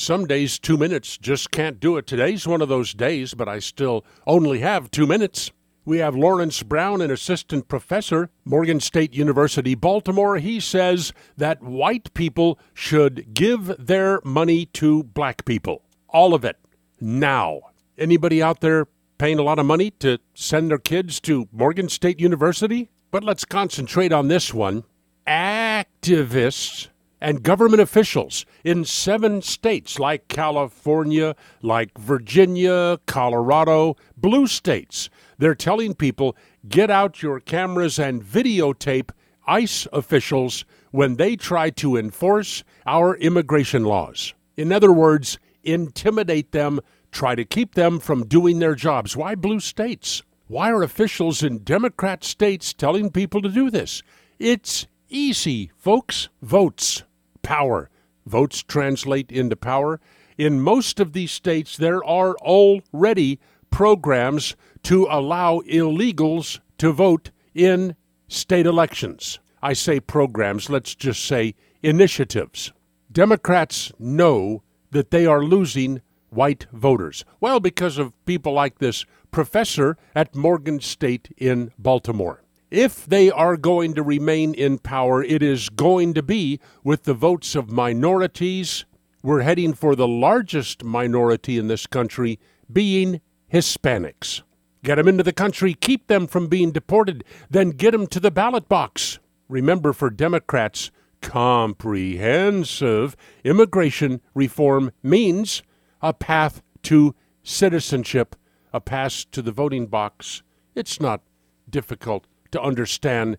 Some days, two minutes just can't do it. Today's one of those days, but I still only have two minutes. We have Lawrence Brown, an assistant professor, Morgan State University, Baltimore. He says that white people should give their money to black people. All of it. Now. Anybody out there paying a lot of money to send their kids to Morgan State University? But let's concentrate on this one. Activists and government officials in seven states like California, like Virginia, Colorado, blue states. They're telling people get out your cameras and videotape ICE officials when they try to enforce our immigration laws. In other words, intimidate them, try to keep them from doing their jobs. Why blue states? Why are officials in Democrat states telling people to do this? It's easy, folks. Votes power. Votes translate into power. In most of these states, there are already programs to allow illegals to vote in state elections. I say programs, let's just say initiatives. Democrats know that they are losing white voters. Well, because of people like this professor at Morgan State in Baltimore if they are going to remain in power, it is going to be with the votes of minorities. We're heading for the largest minority in this country being Hispanics. Get them into the country, keep them from being deported, then get them to the ballot box. Remember, for Democrats, comprehensive immigration reform means a path to citizenship, a pass to the voting box. It's not difficult to understand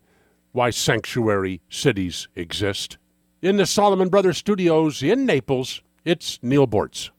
why sanctuary cities exist. In the Solomon Brothers studios in Naples, it's Neal Boortz.